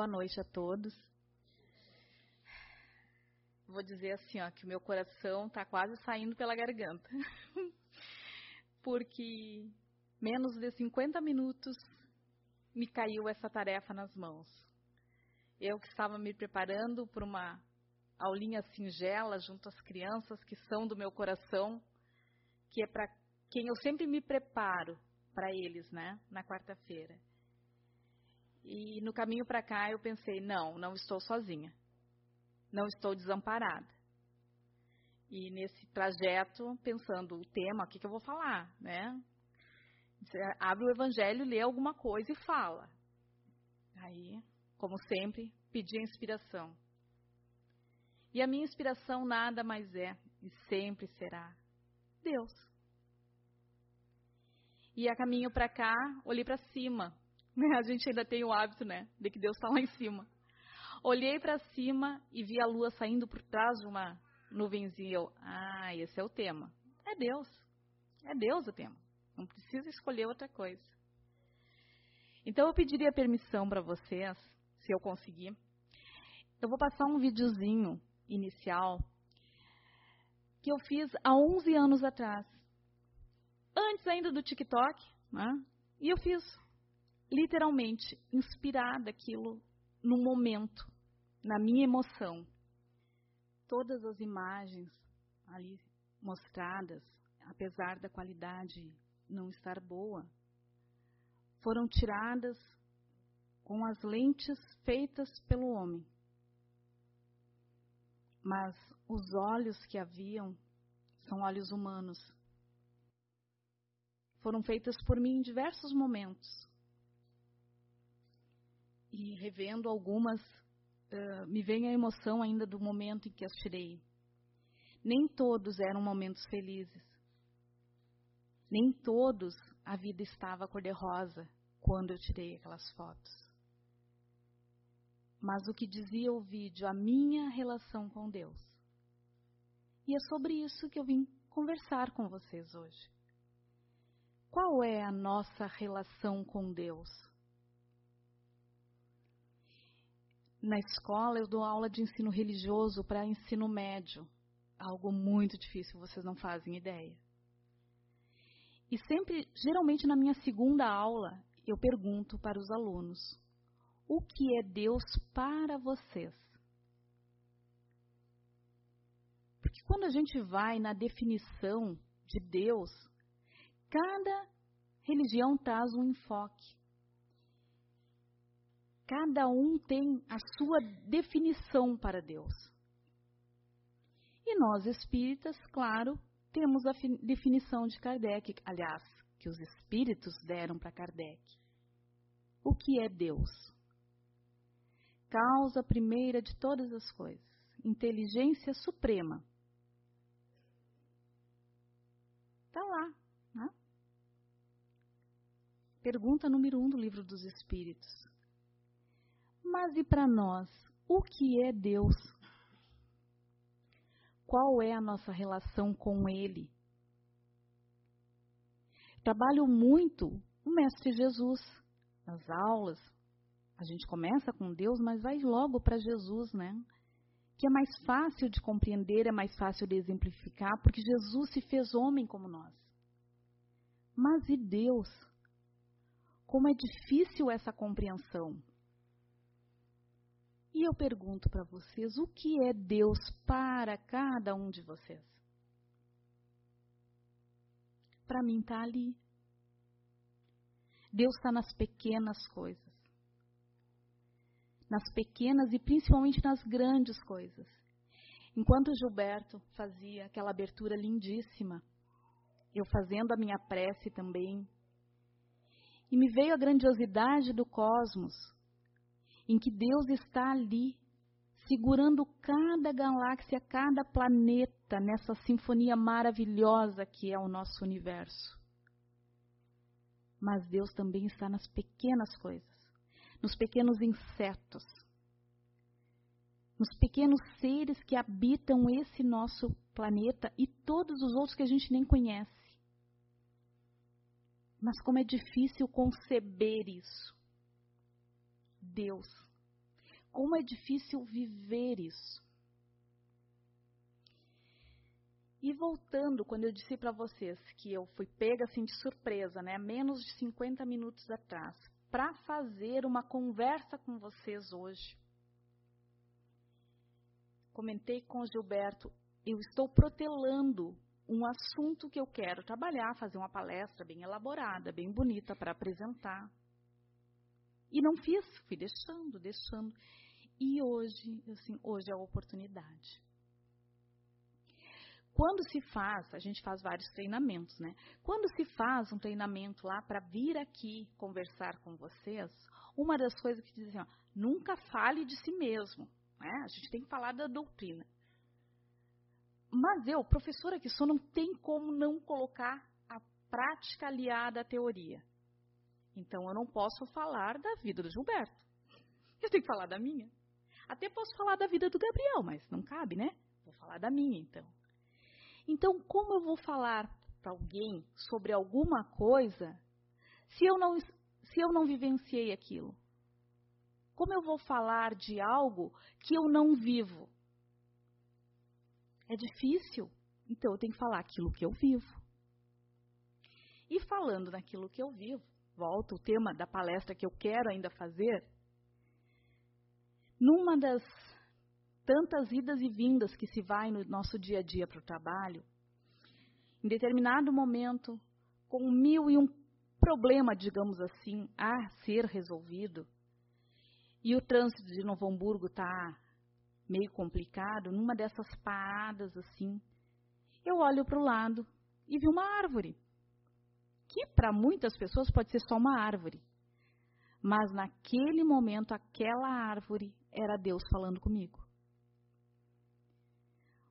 Boa noite a todos. Vou dizer assim, ó, que o meu coração está quase saindo pela garganta. Porque menos de 50 minutos me caiu essa tarefa nas mãos. Eu que estava me preparando para uma aulinha singela junto às crianças que são do meu coração, que é para quem eu sempre me preparo para eles, né, na quarta-feira. E no caminho para cá eu pensei, não, não estou sozinha. Não estou desamparada. E nesse trajeto, pensando o tema, o que, que eu vou falar, né? Você abre o evangelho, lê alguma coisa e fala. Aí, como sempre, pedi a inspiração. E a minha inspiração nada mais é e sempre será Deus. E a caminho para cá, olhei para cima. A gente ainda tem o hábito, né, de que Deus está lá em cima. Olhei para cima e vi a lua saindo por trás de uma nuvenzinha. Eu, ah, esse é o tema. É Deus. É Deus o tema. Não precisa escolher outra coisa. Então eu pediria permissão para vocês, se eu conseguir. Eu vou passar um videozinho inicial que eu fiz há 11 anos atrás. Antes ainda do TikTok, né? E eu fiz literalmente inspirada aquilo no momento, na minha emoção. Todas as imagens ali mostradas, apesar da qualidade não estar boa, foram tiradas com as lentes feitas pelo homem. Mas os olhos que haviam são olhos humanos. Foram feitas por mim em diversos momentos. E revendo algumas, uh, me vem a emoção ainda do momento em que as tirei. Nem todos eram momentos felizes. Nem todos a vida estava cor-de-rosa quando eu tirei aquelas fotos. Mas o que dizia o vídeo, a minha relação com Deus. E é sobre isso que eu vim conversar com vocês hoje. Qual é a nossa relação com Deus? Na escola eu dou aula de ensino religioso para ensino médio. Algo muito difícil, vocês não fazem ideia. E sempre, geralmente na minha segunda aula, eu pergunto para os alunos: o que é Deus para vocês? Porque quando a gente vai na definição de Deus, cada religião traz um enfoque. Cada um tem a sua definição para Deus. E nós espíritas, claro, temos a definição de Kardec, aliás, que os espíritos deram para Kardec. O que é Deus? Causa primeira de todas as coisas, inteligência suprema. Está lá. Né? Pergunta número um do livro dos Espíritos. Mas e para nós, o que é Deus? qual é a nossa relação com Ele. Trabalho muito o Mestre Jesus nas aulas. A gente começa com Deus, mas vai logo para Jesus, né? Que é mais fácil de compreender, é mais fácil de exemplificar, porque Jesus se fez homem como nós. Mas e Deus? Como é difícil essa compreensão. E eu pergunto para vocês: o que é Deus para cada um de vocês? Para mim está ali. Deus está nas pequenas coisas. Nas pequenas e principalmente nas grandes coisas. Enquanto Gilberto fazia aquela abertura lindíssima, eu fazendo a minha prece também, e me veio a grandiosidade do cosmos, em que Deus está ali, segurando cada galáxia, cada planeta nessa sinfonia maravilhosa que é o nosso universo. Mas Deus também está nas pequenas coisas, nos pequenos insetos, nos pequenos seres que habitam esse nosso planeta e todos os outros que a gente nem conhece. Mas como é difícil conceber isso. Deus Como é difícil viver isso. E voltando, quando eu disse para vocês que eu fui pega assim de surpresa, né, menos de 50 minutos atrás, para fazer uma conversa com vocês hoje. Comentei com o Gilberto, eu estou protelando um assunto que eu quero trabalhar, fazer uma palestra bem elaborada, bem bonita para apresentar. E não fiz, fui deixando, deixando. E hoje, assim, hoje é a oportunidade. Quando se faz, a gente faz vários treinamentos, né? Quando se faz um treinamento lá para vir aqui conversar com vocês, uma das coisas que dizem, ó, nunca fale de si mesmo, né? A gente tem que falar da doutrina. Mas eu, professora que sou, não tem como não colocar a prática aliada à teoria. Então eu não posso falar da vida do Gilberto. Eu tenho que falar da minha. Até posso falar da vida do Gabriel, mas não cabe, né? Vou falar da minha, então. Então, como eu vou falar para alguém sobre alguma coisa se eu não se eu não vivenciei aquilo? Como eu vou falar de algo que eu não vivo? É difícil. Então eu tenho que falar aquilo que eu vivo. E falando naquilo que eu vivo, volta o tema da palestra que eu quero ainda fazer. Numa das tantas idas e vindas que se vai no nosso dia a dia para o trabalho, em determinado momento, com mil e um problema, digamos assim, a ser resolvido, e o trânsito de Novo Hamburgo está meio complicado, numa dessas paradas assim, eu olho para o lado e vi uma árvore, que para muitas pessoas pode ser só uma árvore, mas naquele momento aquela árvore era Deus falando comigo.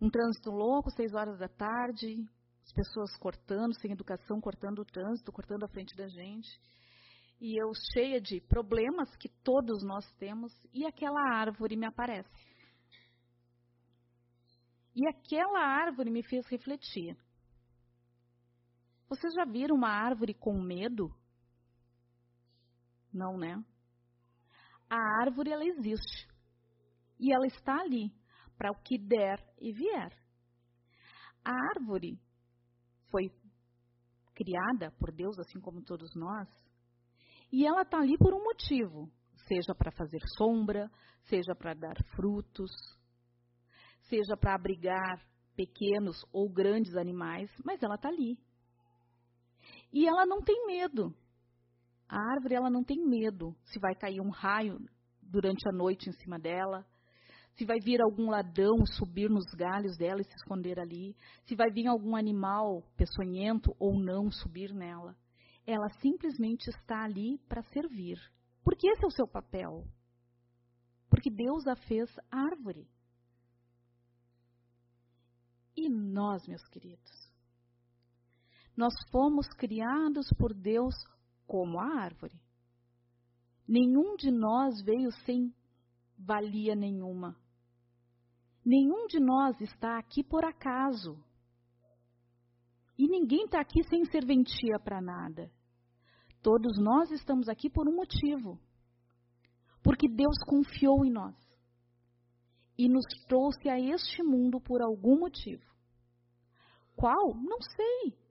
Um trânsito louco, seis horas da tarde, as pessoas cortando, sem educação, cortando o trânsito, cortando a frente da gente. E eu cheia de problemas que todos nós temos, e aquela árvore me aparece. E aquela árvore me fez refletir. Vocês já viram uma árvore com medo? Não, né? A árvore ela existe. E ela está ali para o que der e vier. A árvore foi criada por Deus, assim como todos nós, e ela está ali por um motivo, seja para fazer sombra, seja para dar frutos, seja para abrigar pequenos ou grandes animais, mas ela está ali. E ela não tem medo. A árvore ela não tem medo se vai cair um raio durante a noite em cima dela, se vai vir algum ladrão subir nos galhos dela e se esconder ali, se vai vir algum animal peçonhento ou não subir nela. Ela simplesmente está ali para servir. Porque esse é o seu papel. Porque Deus a fez árvore. E nós, meus queridos, nós fomos criados por Deus como a árvore. Nenhum de nós veio sem valia nenhuma. Nenhum de nós está aqui por acaso. E ninguém está aqui sem serventia para nada. Todos nós estamos aqui por um motivo. Porque Deus confiou em nós. E nos trouxe a este mundo por algum motivo. Qual? Não sei.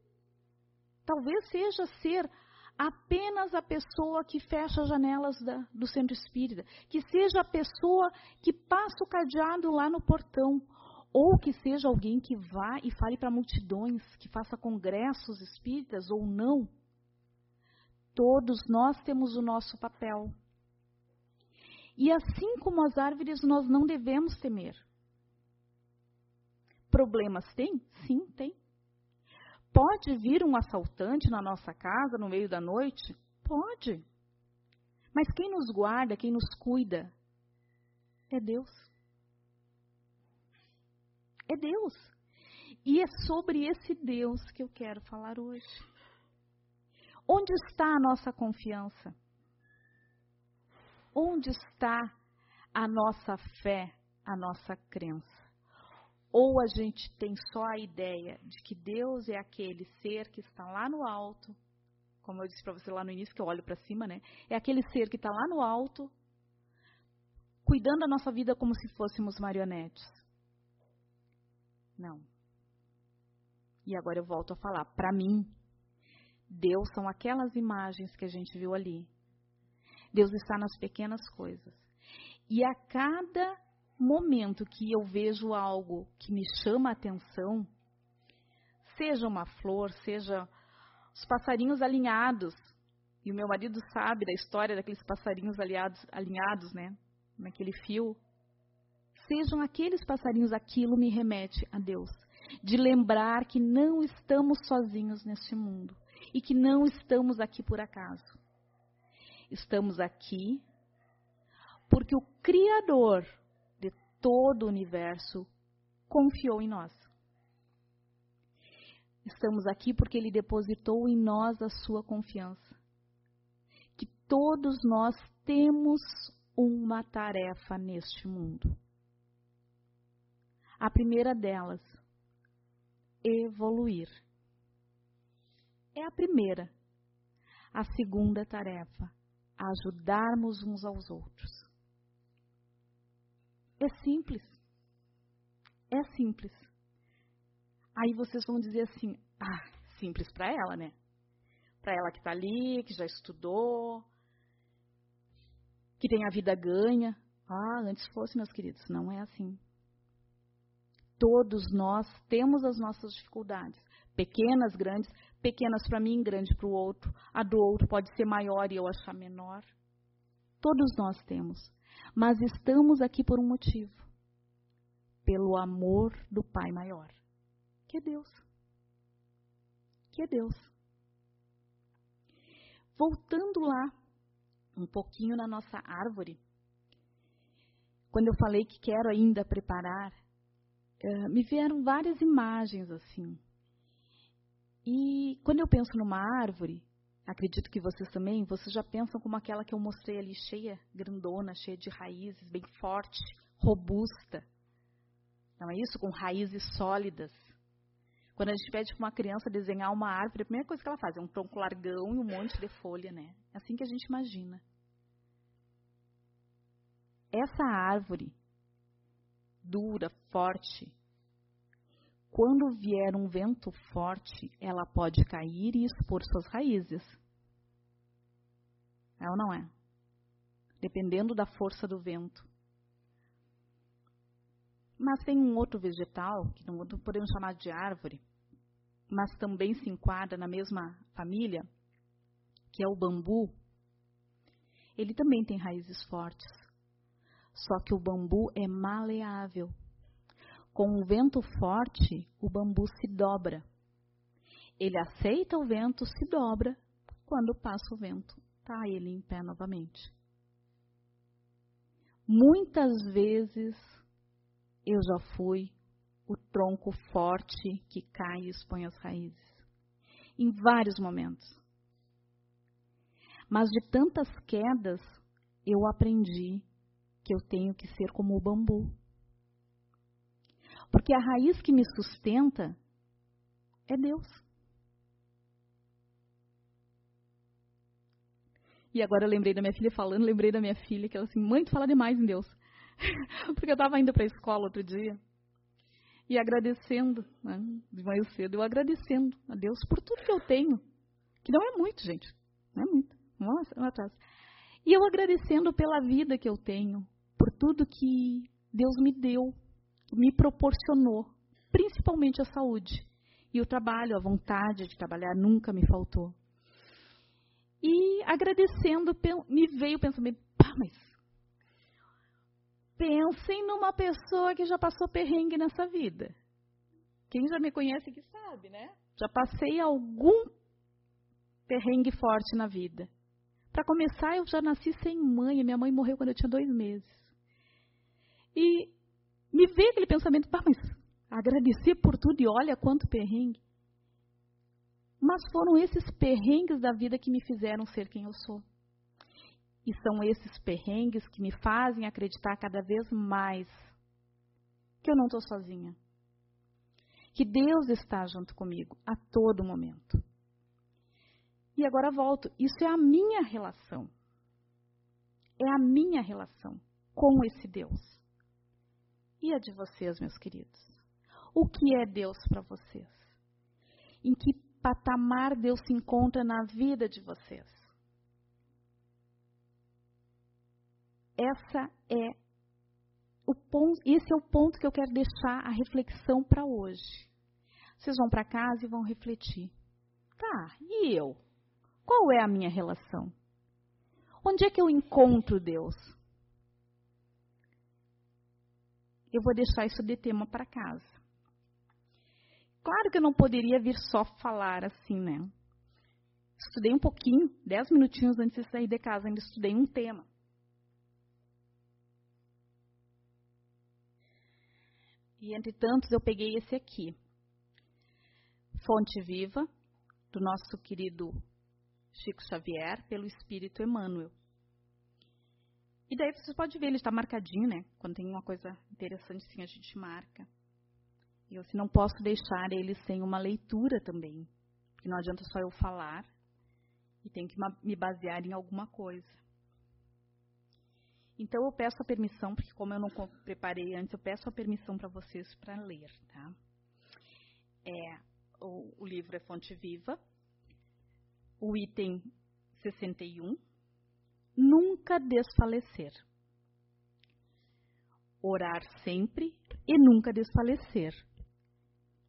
Talvez seja ser apenas a pessoa que fecha as janelas da, do centro espírita, que seja a pessoa que passa o cadeado lá no portão, ou que seja alguém que vá e fale para multidões, que faça congressos espíritas ou não. Todos nós temos o nosso papel. E assim como as árvores, nós não devemos temer. Problemas tem? Sim, tem. Pode vir um assaltante na nossa casa no meio da noite? Pode. Mas quem nos guarda, quem nos cuida, é Deus. É Deus. E é sobre esse Deus que eu quero falar hoje. Onde está a nossa confiança? Onde está a nossa fé, a nossa crença? Ou a gente tem só a ideia de que Deus é aquele ser que está lá no alto, como eu disse para você lá no início, que eu olho para cima, né? É aquele ser que está lá no alto, cuidando da nossa vida como se fôssemos marionetes. Não. E agora eu volto a falar. Para mim, Deus são aquelas imagens que a gente viu ali. Deus está nas pequenas coisas. E a cada momento que eu vejo algo que me chama a atenção, seja uma flor, seja os passarinhos alinhados, e o meu marido sabe da história daqueles passarinhos aliados, alinhados, né? Naquele fio. Sejam aqueles passarinhos, aquilo me remete a Deus. De lembrar que não estamos sozinhos neste mundo e que não estamos aqui por acaso. Estamos aqui porque o Criador todo o universo confiou em nós. Estamos aqui porque Ele depositou em nós a sua confiança. Que todos nós temos uma tarefa neste mundo. A primeira delas, evoluir. É a primeira. A segunda tarefa, ajudarmos uns aos outros. É simples. É simples. Aí vocês vão dizer assim: ah, simples para ela, né? Para ela que está ali, que já estudou, que tem a vida ganha. Ah, antes fosse, meus queridos, não é assim. Todos nós temos as nossas dificuldades, pequenas, grandes, pequenas para mim, grande para o outro. A do outro pode ser maior e eu achar menor. Todos nós temos. Mas estamos aqui por um motivo: pelo amor do Pai maior, que é Deus. Que é Deus. Voltando lá, um pouquinho na nossa árvore, quando eu falei que quero ainda preparar, uh, me vieram várias imagens assim. E quando eu penso numa árvore, acredito que vocês também, vocês já pensam como aquela que eu mostrei ali, cheia, grandona, cheia de raízes, bem forte, robusta. Não é isso? Com raízes sólidas. Quando a gente pede para uma criança desenhar uma árvore, a primeira coisa que ela faz é um tronco largão e um monte de folha, né? É assim que a gente imagina. Essa árvore, dura, forte, quando vier um vento forte, ela pode cair e expor suas raízes. É ou não é? Dependendo da força do vento. Mas tem um outro vegetal, que não podemos chamar de árvore, mas também se enquadra na mesma família, que é o bambu. Ele também tem raízes fortes. Só que o bambu é maleável. Com um vento forte, o bambu se dobra. Ele aceita o vento, se dobra. Quando passa o vento, está ele em pé novamente. Muitas vezes eu já fui o tronco forte que cai e expõe as raízes. Em vários momentos. Mas de tantas quedas, eu aprendi que eu tenho que ser como o bambu. Porque a raiz que me sustenta é Deus. E agora eu lembrei da minha filha falando, lembrei da minha filha, que ela assim, mãe, tu fala demais em Deus. Porque eu estava indo para a escola outro dia e agradecendo, né, de manhã cedo, eu agradecendo a Deus por tudo que eu tenho. Que não é muito, gente. Não é muito. Vamos lá atrás. E eu agradecendo pela vida que eu tenho, por tudo que Deus me deu, me proporcionou, principalmente a saúde. E o trabalho, a vontade de trabalhar nunca me faltou. E agradecendo, me veio o pensamento, pá, mas pensem numa pessoa que já passou perrengue nessa vida. Quem já me conhece que sabe, né? Já passei algum perrengue forte na vida. Para começar, eu já nasci sem mãe. Minha mãe morreu quando eu tinha dois meses. E me veio aquele pensamento, mas agradecer por tudo e olha quanto perrengue. Mas foram esses perrengues da vida que me fizeram ser quem eu sou. E são esses perrengues que me fazem acreditar cada vez mais que eu não estou sozinha. Que Deus está junto comigo a todo momento. E agora volto. Isso é a minha relação. É a minha relação. com esse Deus. E a de vocês, meus queridos? O que é Deus para vocês? Em que patamar Deus se encontra na vida de vocês? Essa é o ponto, esse é o ponto que eu quero deixar a reflexão para hoje. Vocês vão para casa e vão refletir. Tá, e eu? Qual é a minha relação? Onde é que eu encontro Deus? Eu vou deixar isso de tema para casa. Claro que eu não poderia vir só falar assim, né? Estudei um pouquinho, dez minutinhos antes de sair de casa, ainda estudei um tema. E entre tantos eu peguei esse aqui. Fonte Viva, do nosso querido Chico Xavier, pelo Espírito Emmanuel. E daí você pode ver, ele está marcadinho, né? Quando tem uma coisa interessante, sim, a gente marca. E eu assim, não posso deixar ele sem uma leitura também. Porque não adianta só eu falar e tenho que me basear em alguma coisa. Então eu peço a permissão, porque como eu não preparei antes, eu peço a permissão para vocês para ler, tá? É, o, o livro é Fonte Viva, o item 61, nunca desfalecer. Orar sempre e nunca desfalecer.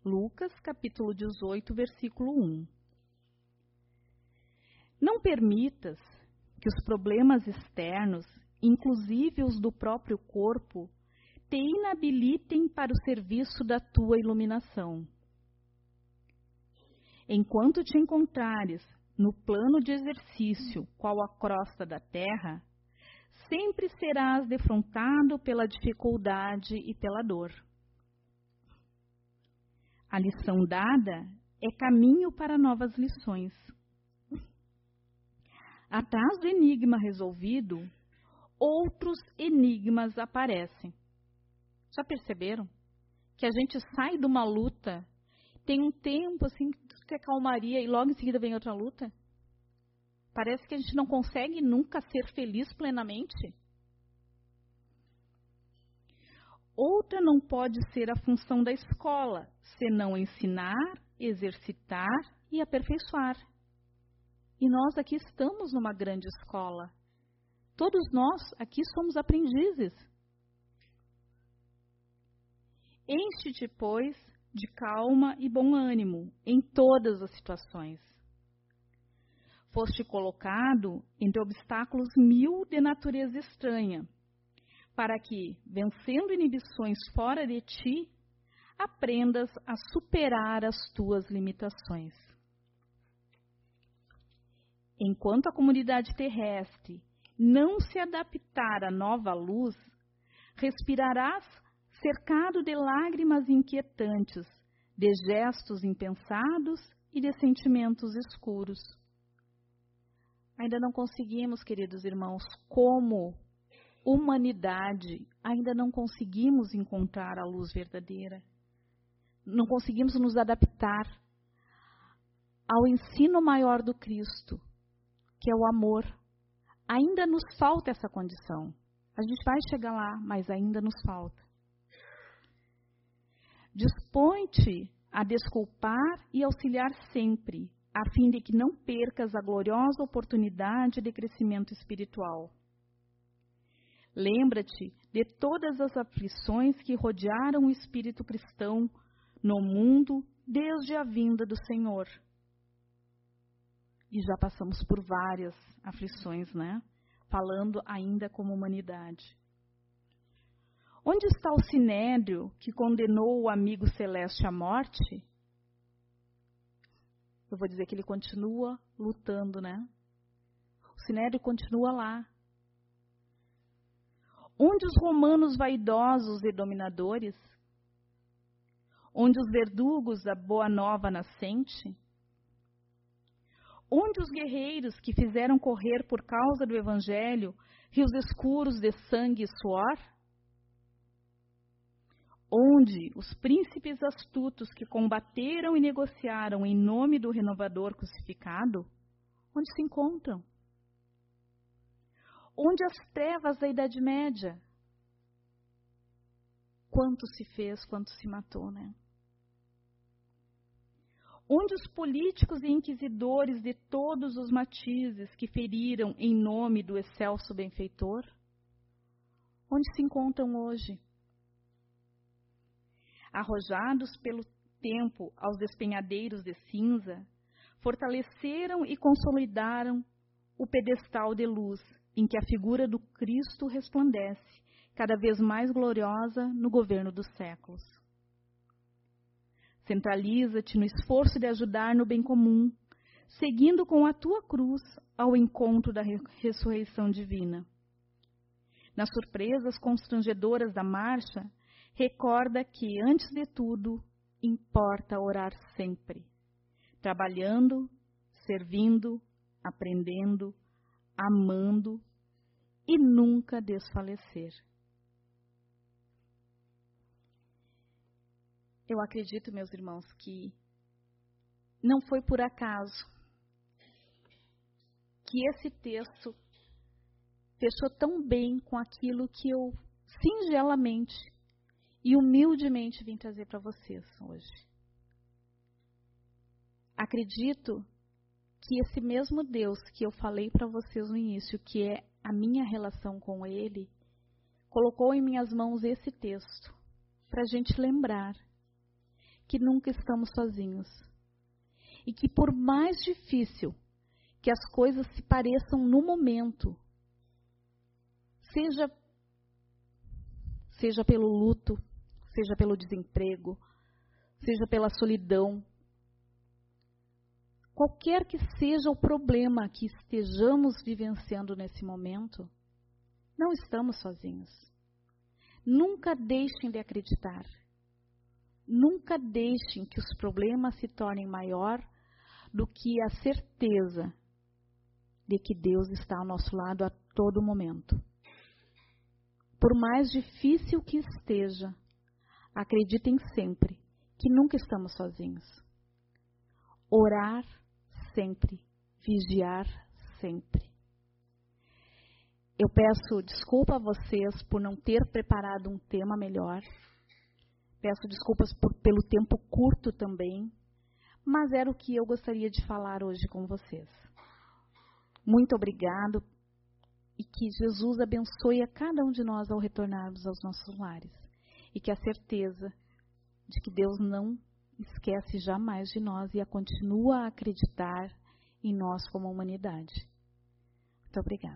Lucas capítulo 18, versículo 1. Não permitas que os problemas externos inclusive os do próprio corpo, te inabilitem para o serviço da tua iluminação. Enquanto te encontrares no plano de exercício, qual a crosta da terra, sempre serás defrontado pela dificuldade e pela dor. A lição dada é caminho para novas lições. Atrás do enigma resolvido, outros enigmas aparecem. Já perceberam? Que a gente sai de uma luta, tem um tempo assim que calmaria e logo em seguida vem outra luta? Parece que a gente não consegue nunca ser feliz plenamente. Outra não pode ser a função da escola, senão ensinar, exercitar e aperfeiçoar. E nós aqui estamos numa grande escola. Todos nós aqui somos aprendizes. Enche-te, pois, de calma e bom ânimo em todas as situações. Foste colocado entre obstáculos mil de natureza estranha, para que, vencendo inibições fora de ti, aprendas a superar as tuas limitações. Enquanto a comunidade terrestre não se adaptar à nova luz, respirarás cercado de lágrimas inquietantes, de gestos impensados e de sentimentos escuros. Ainda não conseguimos, queridos irmãos, como humanidade, ainda não conseguimos encontrar a luz verdadeira. Não conseguimos nos adaptar ao ensino maior do Cristo, que é o amor, Ainda nos falta essa condição. A gente vai chegar lá, mas ainda nos falta. Dispõe-te a desculpar e auxiliar sempre, a fim de que não percas a gloriosa oportunidade de crescimento espiritual. Lembra-te de todas as aflições que rodearam o espírito cristão no mundo desde a vinda do Senhor e já passamos por várias aflições, né? Falando ainda como humanidade. Onde está o sinédrio que condenou o amigo celeste à morte? Eu vou dizer que ele continua lutando, né? O sinédrio continua lá. Onde os romanos vaidosos e dominadores? Onde os verdugos da boa nova nascente? Onde os guerreiros que fizeram correr por causa do Evangelho rios escuros de sangue e suor? Onde os príncipes astutos que combateram e negociaram em nome do renovador crucificado? Onde se encontram? Onde as trevas da Idade Média, quanto se fez, quanto se matou, né? Onde os políticos e inquisidores de todos os matizes que feriram em nome do excelso benfeitor? Onde se encontram hoje? Arrojados pelo tempo aos despenhadeiros de cinza, fortaleceram e consolidaram o pedestal de luz em que a figura do Cristo resplandece, cada vez mais gloriosa no governo dos séculos. Centraliza-te no esforço de ajudar no bem comum, seguindo com a tua cruz ao encontro da ressurreição divina. Nas surpresas constrangedoras da marcha, recorda que, antes de tudo, importa orar sempre, trabalhando, servindo, aprendendo, amando e nunca desfalecer. Eu acredito, meus irmãos, que não foi por acaso que esse texto fechou tão bem com aquilo que eu singelamente e humildemente vim trazer para vocês hoje. Acredito que esse mesmo Deus que eu falei para vocês no início, que é a minha relação com Ele, colocou em minhas mãos esse texto para a gente lembrar que nunca estamos sozinhos e que por mais difícil que as coisas se pareçam no momento, seja seja pelo luto, seja pelo desemprego, seja pela solidão, qualquer que seja o problema que estejamos vivenciando nesse momento, não estamos sozinhos. Nunca deixem de acreditar. Nunca deixem que os problemas se tornem maior do que a certeza de que Deus está ao nosso lado a todo momento. Por mais difícil que esteja, acreditem sempre que nunca estamos sozinhos. Orar sempre, vigiar sempre. Eu peço desculpa a vocês por não ter preparado um tema melhor. Peço desculpas por, pelo tempo curto também, mas era o que eu gostaria de falar hoje com vocês. Muito obrigado e que Jesus abençoe a cada um de nós ao retornarmos aos nossos lares e que a certeza de que Deus não esquece jamais de nós e a continua a acreditar em nós como humanidade. Muito obrigada.